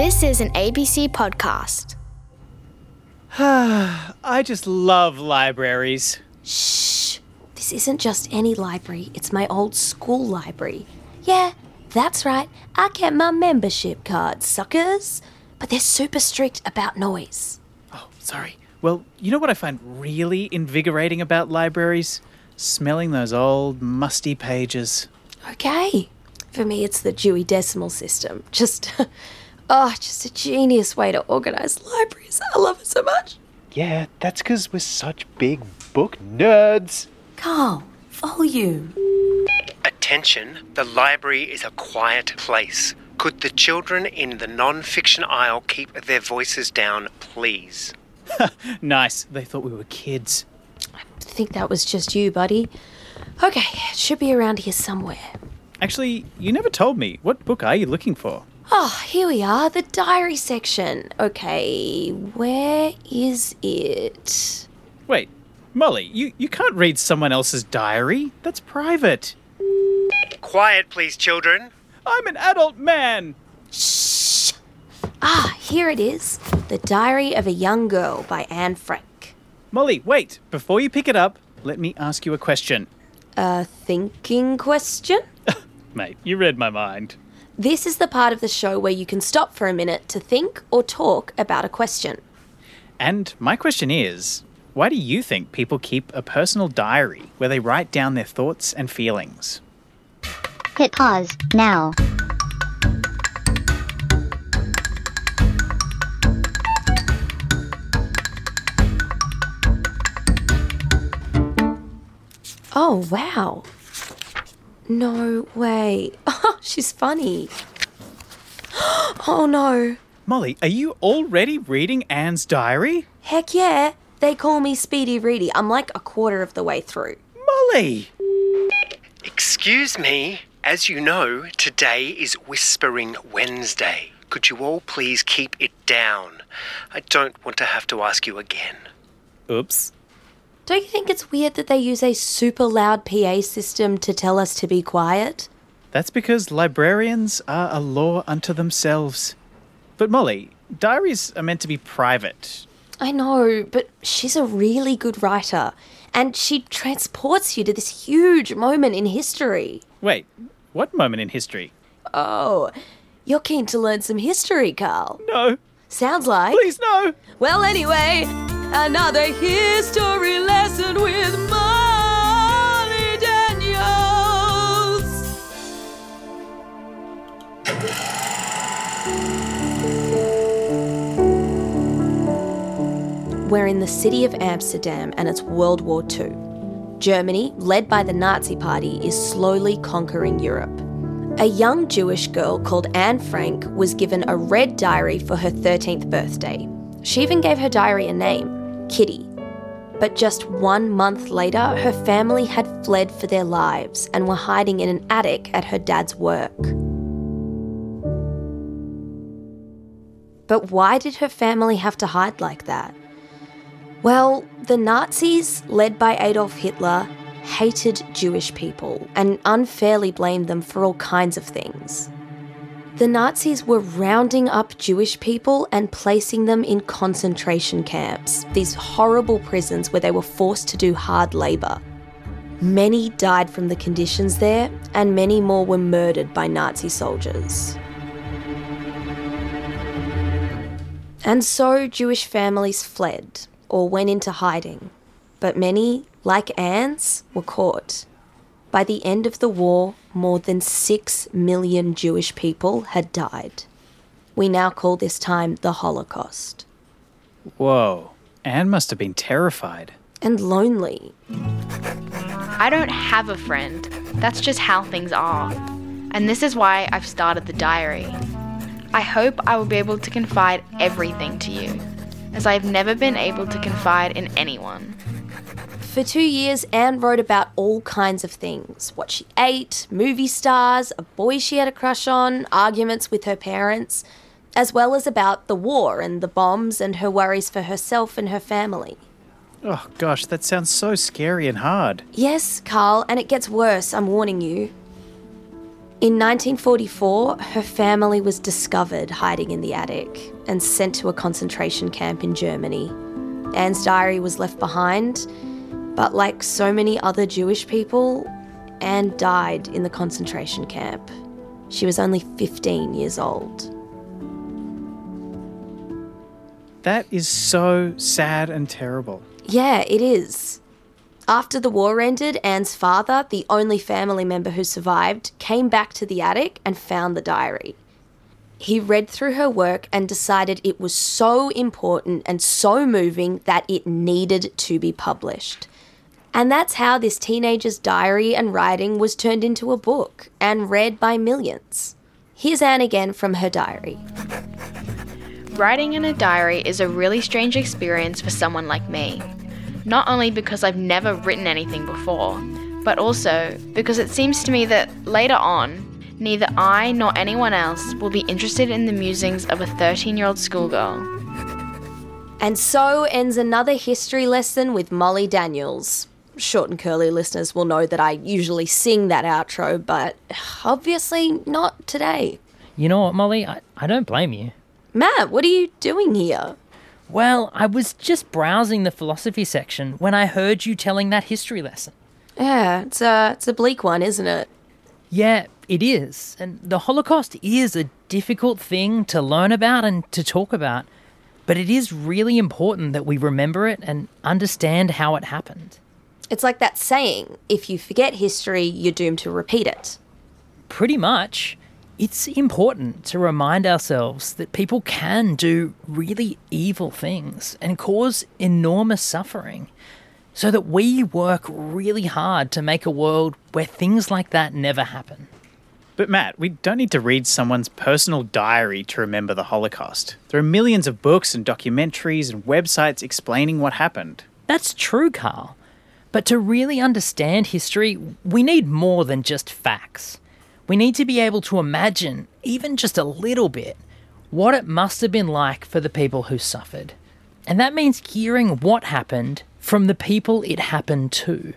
This is an ABC podcast. I just love libraries. Shh. This isn't just any library, it's my old school library. Yeah, that's right. I kept my membership card, suckers. But they're super strict about noise. Oh, sorry. Well, you know what I find really invigorating about libraries? Smelling those old, musty pages. Okay. For me, it's the Dewey Decimal System. Just, oh, just a genius way to organize libraries. I love it so much. Yeah, that's because we're such big book nerds. Carl, volume. Attention, the library is a quiet place. Could the children in the non fiction aisle keep their voices down, please? Nice. They thought we were kids. I think that was just you, buddy. Okay, it should be around here somewhere. Actually, you never told me. What book are you looking for? Oh, here we are, the diary section. Okay, where is it? Wait, Molly, you, you can't read someone else's diary. That's private. Quiet, please, children. I'm an adult man. Shh. Ah, here it is The Diary of a Young Girl by Anne Frank. Molly, wait. Before you pick it up, let me ask you a question. A thinking question? Mate, you read my mind. This is the part of the show where you can stop for a minute to think or talk about a question. And my question is why do you think people keep a personal diary where they write down their thoughts and feelings? Hit pause now. Oh, wow. No way. Oh, she's funny. Oh no. Molly, are you already reading Anne's diary? Heck yeah. They call me Speedy Reedy. I'm like a quarter of the way through. Molly! Excuse me. As you know, today is Whispering Wednesday. Could you all please keep it down? I don't want to have to ask you again. Oops. Don't you think it's weird that they use a super loud PA system to tell us to be quiet? That's because librarians are a law unto themselves. But Molly, diaries are meant to be private. I know, but she's a really good writer. And she transports you to this huge moment in history. Wait, what moment in history? Oh, you're keen to learn some history, Carl. No, Sounds like. please no! Well, anyway, another history lesson with Molly Daniels. We're in the city of Amsterdam and it's World War II. Germany, led by the Nazi Party, is slowly conquering Europe. A young Jewish girl called Anne Frank was given a red diary for her 13th birthday. She even gave her diary a name, Kitty. But just one month later, her family had fled for their lives and were hiding in an attic at her dad's work. But why did her family have to hide like that? Well, the Nazis, led by Adolf Hitler, hated Jewish people and unfairly blamed them for all kinds of things. The Nazis were rounding up Jewish people and placing them in concentration camps, these horrible prisons where they were forced to do hard labour. Many died from the conditions there, and many more were murdered by Nazi soldiers. And so Jewish families fled or went into hiding, but many, like Anne's, were caught. By the end of the war, more than six million Jewish people had died. We now call this time the Holocaust. Whoa, Anne must have been terrified. And lonely. I don't have a friend. That's just how things are. And this is why I've started the diary. I hope I will be able to confide everything to you, as I have never been able to confide in anyone. For two years, Anne wrote about all kinds of things what she ate, movie stars, a boy she had a crush on, arguments with her parents, as well as about the war and the bombs and her worries for herself and her family. Oh gosh, that sounds so scary and hard. Yes, Carl, and it gets worse, I'm warning you. In 1944, her family was discovered hiding in the attic and sent to a concentration camp in Germany. Anne's diary was left behind, but like so many other Jewish people, Anne died in the concentration camp. She was only 15 years old. That is so sad and terrible. Yeah, it is. After the war ended, Anne's father, the only family member who survived, came back to the attic and found the diary. He read through her work and decided it was so important and so moving that it needed to be published. And that's how this teenager's diary and writing was turned into a book and read by millions. Here's Anne again from her diary. Writing in a diary is a really strange experience for someone like me. Not only because I've never written anything before, but also because it seems to me that later on, neither I nor anyone else will be interested in the musings of a 13 year old schoolgirl. And so ends another history lesson with Molly Daniels. Short and curly listeners will know that I usually sing that outro, but obviously not today. You know what, Molly? I, I don't blame you. Matt, what are you doing here? Well, I was just browsing the philosophy section when I heard you telling that history lesson. Yeah, it's a, it's a bleak one, isn't it? Yeah, it is. And the Holocaust is a difficult thing to learn about and to talk about. But it is really important that we remember it and understand how it happened. It's like that saying if you forget history, you're doomed to repeat it. Pretty much. It's important to remind ourselves that people can do really evil things and cause enormous suffering, so that we work really hard to make a world where things like that never happen. But Matt, we don't need to read someone's personal diary to remember the Holocaust. There are millions of books and documentaries and websites explaining what happened. That's true, Carl. But to really understand history, we need more than just facts. We need to be able to imagine, even just a little bit, what it must have been like for the people who suffered. And that means hearing what happened from the people it happened to.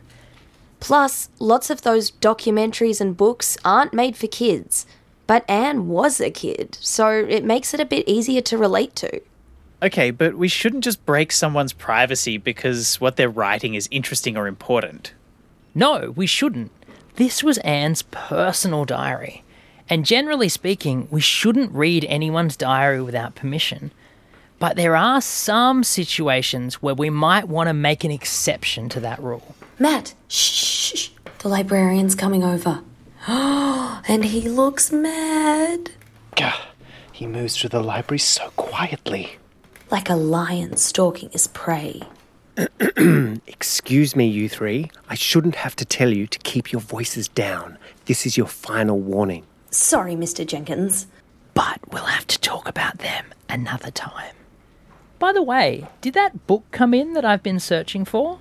Plus, lots of those documentaries and books aren't made for kids. But Anne was a kid, so it makes it a bit easier to relate to. Okay, but we shouldn't just break someone's privacy because what they're writing is interesting or important. No, we shouldn't. This was Anne's personal diary. And generally speaking, we shouldn't read anyone's diary without permission. But there are some situations where we might want to make an exception to that rule. Matt, shh, shh, shh. The librarian's coming over. and he looks mad. Gah, he moves through the library so quietly. Like a lion stalking his prey. Excuse me, you three. I shouldn't have to tell you to keep your voices down. This is your final warning. Sorry, Mr. Jenkins. But we'll have to talk about them another time. By the way, did that book come in that I've been searching for?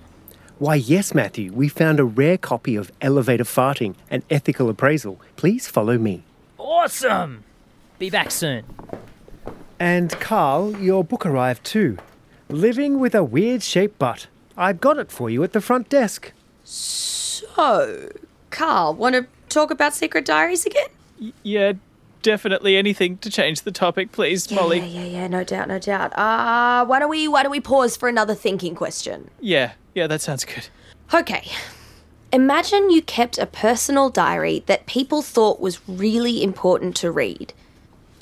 Why, yes, Matthew. We found a rare copy of Elevator Farting and Ethical Appraisal. Please follow me. Awesome! Be back soon. And Carl, your book arrived too. Living with a weird shaped butt. I've got it for you at the front desk. So, Carl, want to talk about secret diaries again? Y- yeah, definitely anything to change the topic, please, Molly. Yeah, yeah, yeah, no doubt, no doubt. Uh, why don't we why don't we pause for another thinking question? Yeah, yeah, that sounds good. Okay. Imagine you kept a personal diary that people thought was really important to read.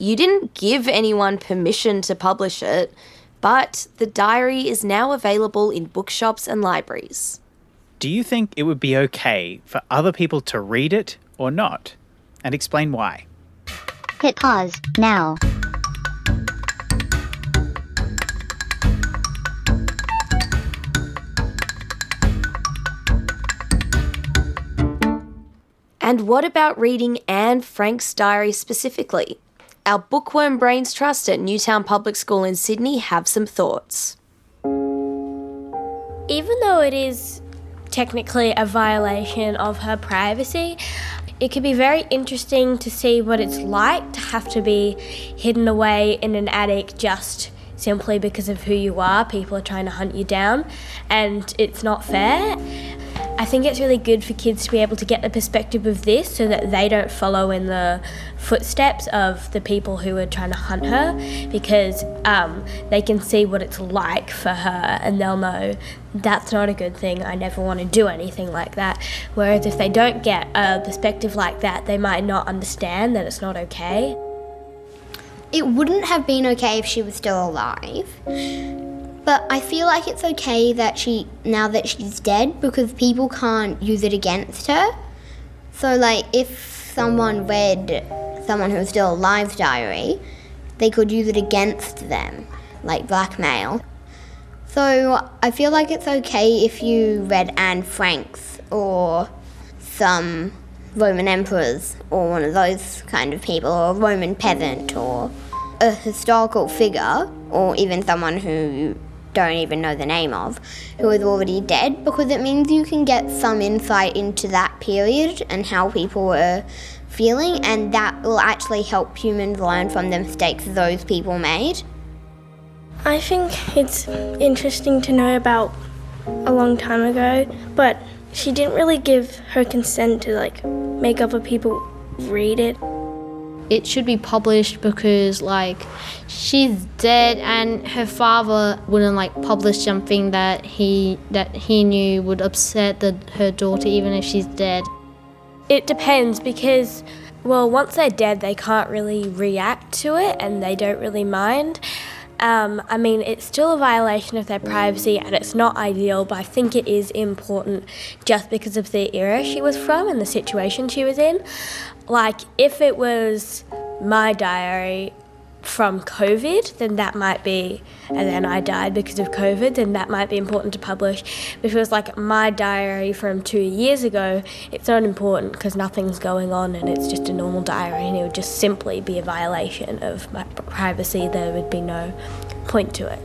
You didn't give anyone permission to publish it, but the diary is now available in bookshops and libraries. Do you think it would be okay for other people to read it or not? And explain why. Hit pause now. And what about reading Anne Frank's diary specifically? Our Bookworm Brains Trust at Newtown Public School in Sydney have some thoughts. Even though it is technically a violation of her privacy, it could be very interesting to see what it's like to have to be hidden away in an attic just simply because of who you are. People are trying to hunt you down, and it's not fair. I think it's really good for kids to be able to get the perspective of this so that they don't follow in the footsteps of the people who are trying to hunt her because um, they can see what it's like for her and they'll know that's not a good thing. I never want to do anything like that. Whereas if they don't get a perspective like that, they might not understand that it's not okay. It wouldn't have been okay if she was still alive. But I feel like it's okay that she now that she's dead because people can't use it against her. So like if someone read someone who's still alive's diary, they could use it against them, like blackmail. So I feel like it's okay if you read Anne Frank's or some Roman emperors or one of those kind of people or a Roman peasant or a historical figure or even someone who don't even know the name of who is already dead because it means you can get some insight into that period and how people were feeling and that will actually help humans learn from the mistakes those people made. I think it's interesting to know about a long time ago, but she didn't really give her consent to like make other people read it. It should be published because like she's dead and her father wouldn't like publish something that he that he knew would upset the, her daughter even if she's dead. It depends because, well, once they're dead, they can't really react to it and they don't really mind. Um, I mean, it's still a violation of their privacy and it's not ideal, but I think it is important just because of the era she was from and the situation she was in. Like, if it was my diary from COVID, then that might be, and then I died because of COVID, then that might be important to publish. But if it was like my diary from two years ago, it's not important because nothing's going on and it's just a normal diary and it would just simply be a violation of my privacy. There would be no point to it.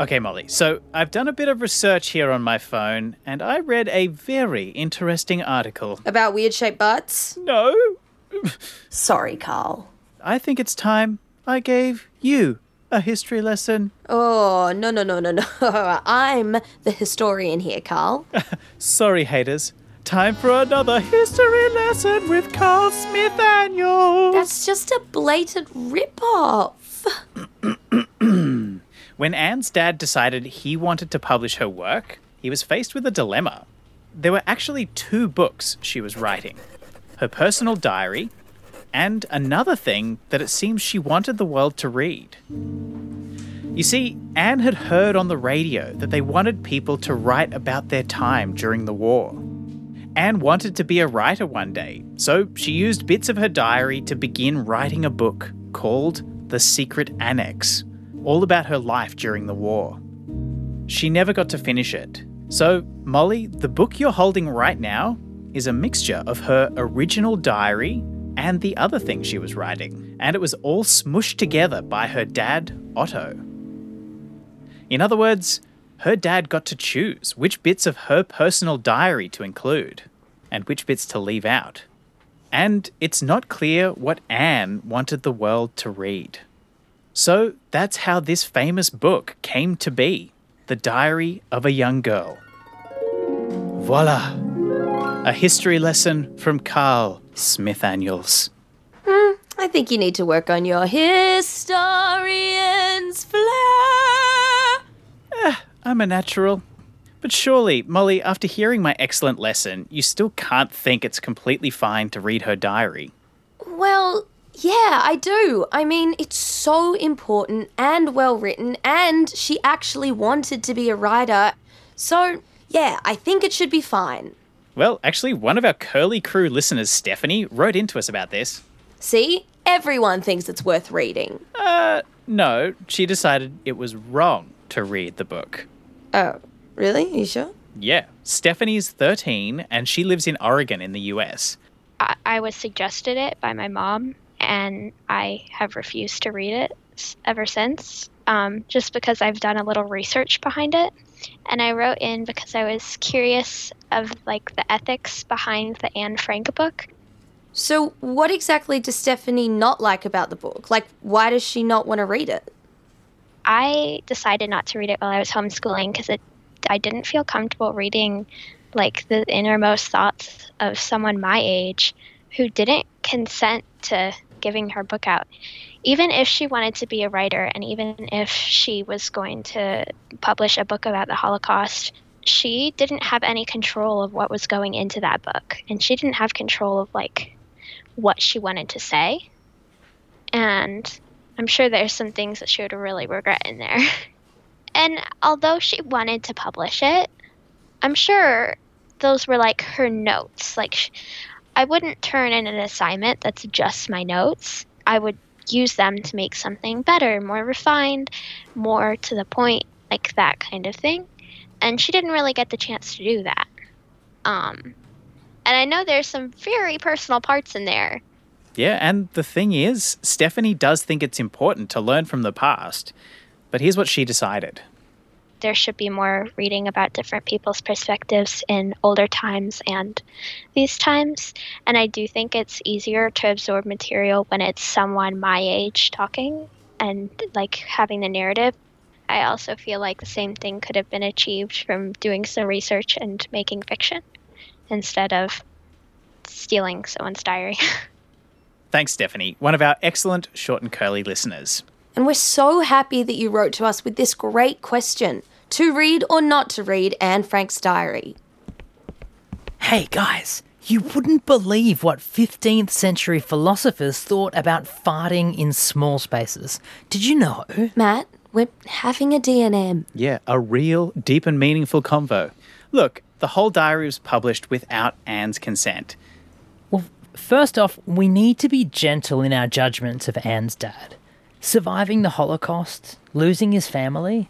Okay, Molly. So I've done a bit of research here on my phone, and I read a very interesting article. About weird shaped butts? No. Sorry, Carl. I think it's time I gave you a history lesson. Oh, no, no, no, no, no. I'm the historian here, Carl. Sorry, haters. Time for another history lesson with Carl Smith Annual. That's just a blatant rip-off. When Anne's dad decided he wanted to publish her work, he was faced with a dilemma. There were actually two books she was writing her personal diary and another thing that it seems she wanted the world to read. You see, Anne had heard on the radio that they wanted people to write about their time during the war. Anne wanted to be a writer one day, so she used bits of her diary to begin writing a book called The Secret Annex, all about her life during the war. She never got to finish it. So, Molly, the book you're holding right now is a mixture of her original diary and the other thing she was writing, and it was all smushed together by her dad, Otto. In other words, her dad got to choose which bits of her personal diary to include and which bits to leave out. And it's not clear what Anne wanted the world to read. So that's how this famous book came to be The Diary of a Young Girl. Voila! A history lesson from Carl Smith Annuals. Hmm, I think you need to work on your historian's flair. Eh, I'm a natural. But surely, Molly, after hearing my excellent lesson, you still can't think it's completely fine to read her diary. Well, yeah, I do. I mean, it's so important and well written, and she actually wanted to be a writer. So, yeah, I think it should be fine. Well, actually, one of our Curly Crew listeners, Stephanie, wrote into us about this. See? Everyone thinks it's worth reading. Uh, no, she decided it was wrong to read the book. Oh, really? you sure? Yeah, Stephanie's 13 and she lives in Oregon in the US. I, I was suggested it by my mom, and I have refused to read it ever since, um, just because I've done a little research behind it. And I wrote in because I was curious of like the ethics behind the Anne Frank book. So, what exactly does Stephanie not like about the book? Like, why does she not want to read it? I decided not to read it while I was homeschooling because it I didn't feel comfortable reading like the innermost thoughts of someone my age who didn't consent to giving her book out. Even if she wanted to be a writer and even if she was going to publish a book about the Holocaust, she didn't have any control of what was going into that book. And she didn't have control of like what she wanted to say. And I'm sure there's some things that she would really regret in there. and although she wanted to publish it, I'm sure those were like her notes. Like, I wouldn't turn in an assignment that's just my notes. I would use them to make something better, more refined, more to the point, like that kind of thing. And she didn't really get the chance to do that. Um, and I know there's some very personal parts in there. Yeah, and the thing is, Stephanie does think it's important to learn from the past. But here's what she decided there should be more reading about different people's perspectives in older times and these times. And I do think it's easier to absorb material when it's someone my age talking and like having the narrative. I also feel like the same thing could have been achieved from doing some research and making fiction instead of stealing someone's diary. Thanks, Stephanie, one of our excellent short and curly listeners. And we're so happy that you wrote to us with this great question to read or not to read Anne Frank's diary. Hey guys, you wouldn't believe what 15th century philosophers thought about farting in small spaces. Did you know? Matt, we're having a DNM. Yeah, a real, deep, and meaningful convo. Look, the whole diary was published without Anne's consent. Well, first off, we need to be gentle in our judgments of Anne's dad. Surviving the Holocaust, losing his family,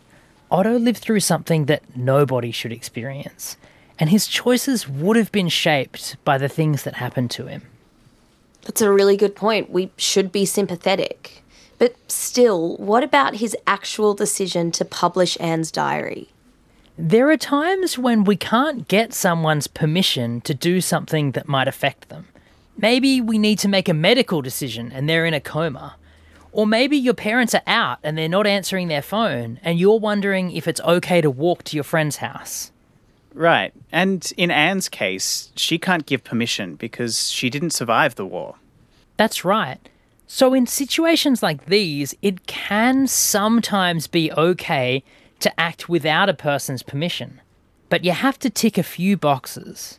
Otto lived through something that nobody should experience, and his choices would have been shaped by the things that happened to him. That's a really good point. We should be sympathetic. But still, what about his actual decision to publish Anne's diary? There are times when we can't get someone's permission to do something that might affect them. Maybe we need to make a medical decision and they're in a coma. Or maybe your parents are out and they're not answering their phone, and you're wondering if it's okay to walk to your friend's house. Right. And in Anne's case, she can't give permission because she didn't survive the war. That's right. So, in situations like these, it can sometimes be okay to act without a person's permission. But you have to tick a few boxes.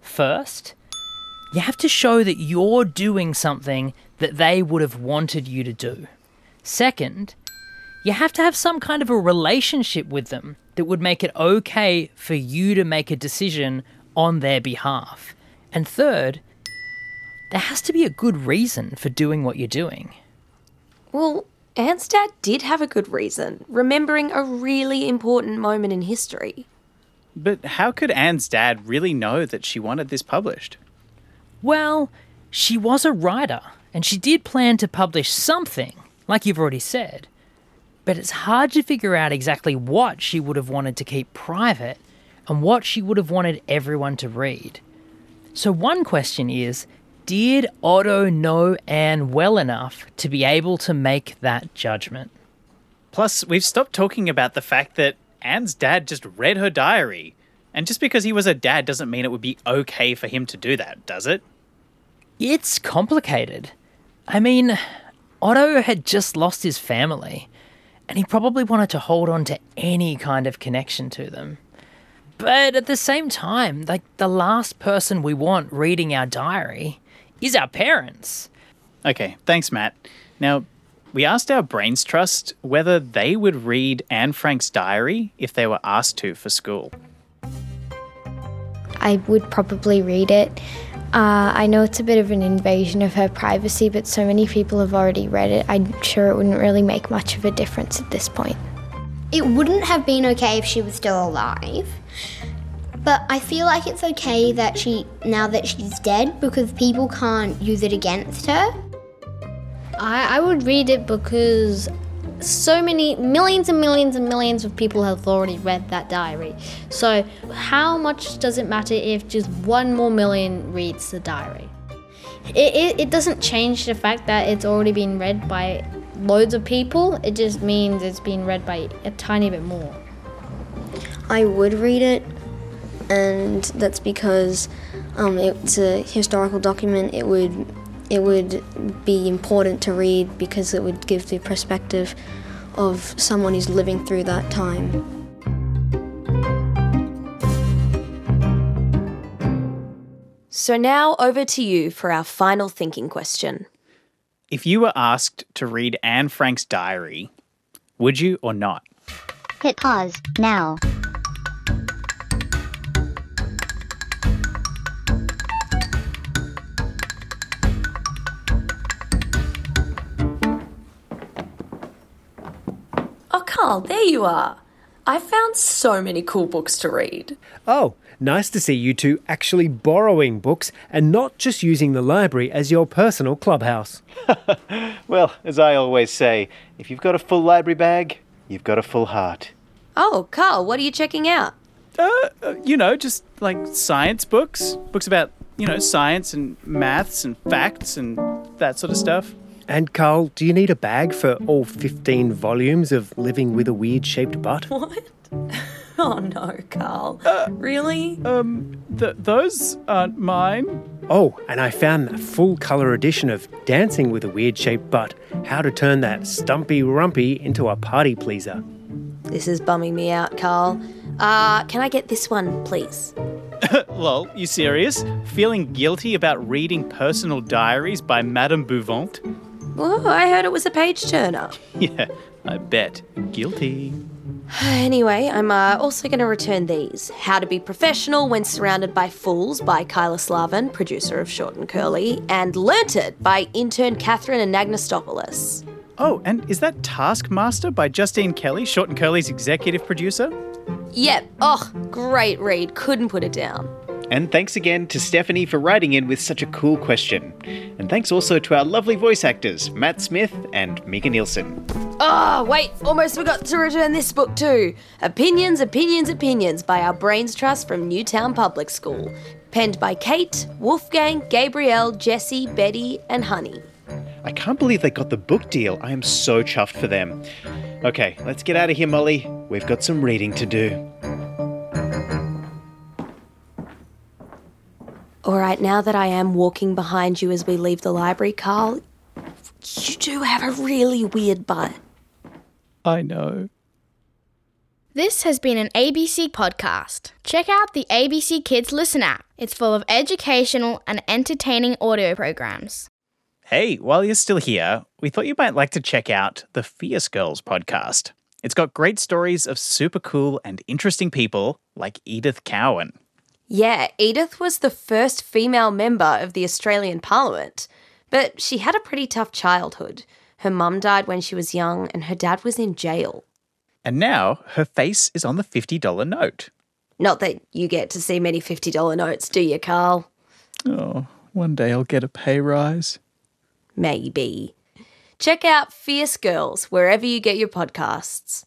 First, you have to show that you're doing something that they would have wanted you to do. Second, you have to have some kind of a relationship with them that would make it okay for you to make a decision on their behalf. And third, there has to be a good reason for doing what you're doing. Well, Anne's dad did have a good reason, remembering a really important moment in history. But how could Anne's dad really know that she wanted this published? Well, she was a writer, and she did plan to publish something, like you've already said. But it's hard to figure out exactly what she would have wanted to keep private and what she would have wanted everyone to read. So, one question is Did Otto know Anne well enough to be able to make that judgment? Plus, we've stopped talking about the fact that Anne's dad just read her diary. And just because he was a dad doesn't mean it would be okay for him to do that, does it? It's complicated. I mean, Otto had just lost his family, and he probably wanted to hold on to any kind of connection to them. But at the same time, like the last person we want reading our diary is our parents. Okay, thanks, Matt. Now, we asked our Brains Trust whether they would read Anne Frank's diary if they were asked to for school. I would probably read it. Uh, I know it's a bit of an invasion of her privacy, but so many people have already read it, I'm sure it wouldn't really make much of a difference at this point. It wouldn't have been okay if she was still alive, but I feel like it's okay that she now that she's dead because people can't use it against her. I, I would read it because so many millions and millions and millions of people have already read that diary. So, how much does it matter if just one more million reads the diary? It, it, it doesn't change the fact that it's already been read by loads of people, it just means it's been read by a tiny bit more. I would read it, and that's because um, it's a historical document. It would it would be important to read because it would give the perspective of someone who's living through that time. So now over to you for our final thinking question. If you were asked to read Anne Frank's diary, would you or not? Hit pause now. Carl, there you are. I found so many cool books to read. Oh, nice to see you two actually borrowing books and not just using the library as your personal clubhouse. Well, as I always say, if you've got a full library bag, you've got a full heart. Oh, Carl, what are you checking out? Uh, uh, you know, just like science books, books about, you know, science and maths and facts and that sort of stuff. And Carl, do you need a bag for all 15 volumes of Living with a Weird Shaped Butt? What? Oh no, Carl. really? Um, th- those aren't mine. Oh, and I found the full colour edition of Dancing with a Weird Shaped Butt How to Turn That Stumpy Rumpy into a Party Pleaser. This is bumming me out, Carl. Uh, can I get this one, please? Lol, you serious? Feeling guilty about reading personal diaries by Madame Bouvant? Oh, I heard it was a page turner. Yeah, I bet. Guilty. Anyway, I'm uh, also going to return these How to Be Professional When Surrounded by Fools by Kyla Slavin, producer of Short and Curly, and Learnt It by intern Catherine Anagnostopoulos. Oh, and is that Taskmaster by Justine Kelly, Short and Curly's executive producer? Yep. Oh, great read. Couldn't put it down. And thanks again to Stephanie for writing in with such a cool question. And thanks also to our lovely voice actors, Matt Smith and Mika Nielsen. Oh, wait, almost forgot to return this book too. Opinions, Opinions, Opinions by our Brains Trust from Newtown Public School. Penned by Kate, Wolfgang, Gabrielle, Jessie, Betty, and Honey. I can't believe they got the book deal. I am so chuffed for them. Okay, let's get out of here, Molly. We've got some reading to do. All right, now that I am walking behind you as we leave the library, Carl, you do have a really weird butt. I know. This has been an ABC podcast. Check out the ABC Kids Listen app. It's full of educational and entertaining audio programs. Hey, while you're still here, we thought you might like to check out the Fierce Girls podcast. It's got great stories of super cool and interesting people like Edith Cowan. Yeah, Edith was the first female member of the Australian Parliament, but she had a pretty tough childhood. Her mum died when she was young, and her dad was in jail. And now her face is on the $50 note. Not that you get to see many $50 notes, do you, Carl? Oh, one day I'll get a pay rise. Maybe. Check out Fierce Girls wherever you get your podcasts.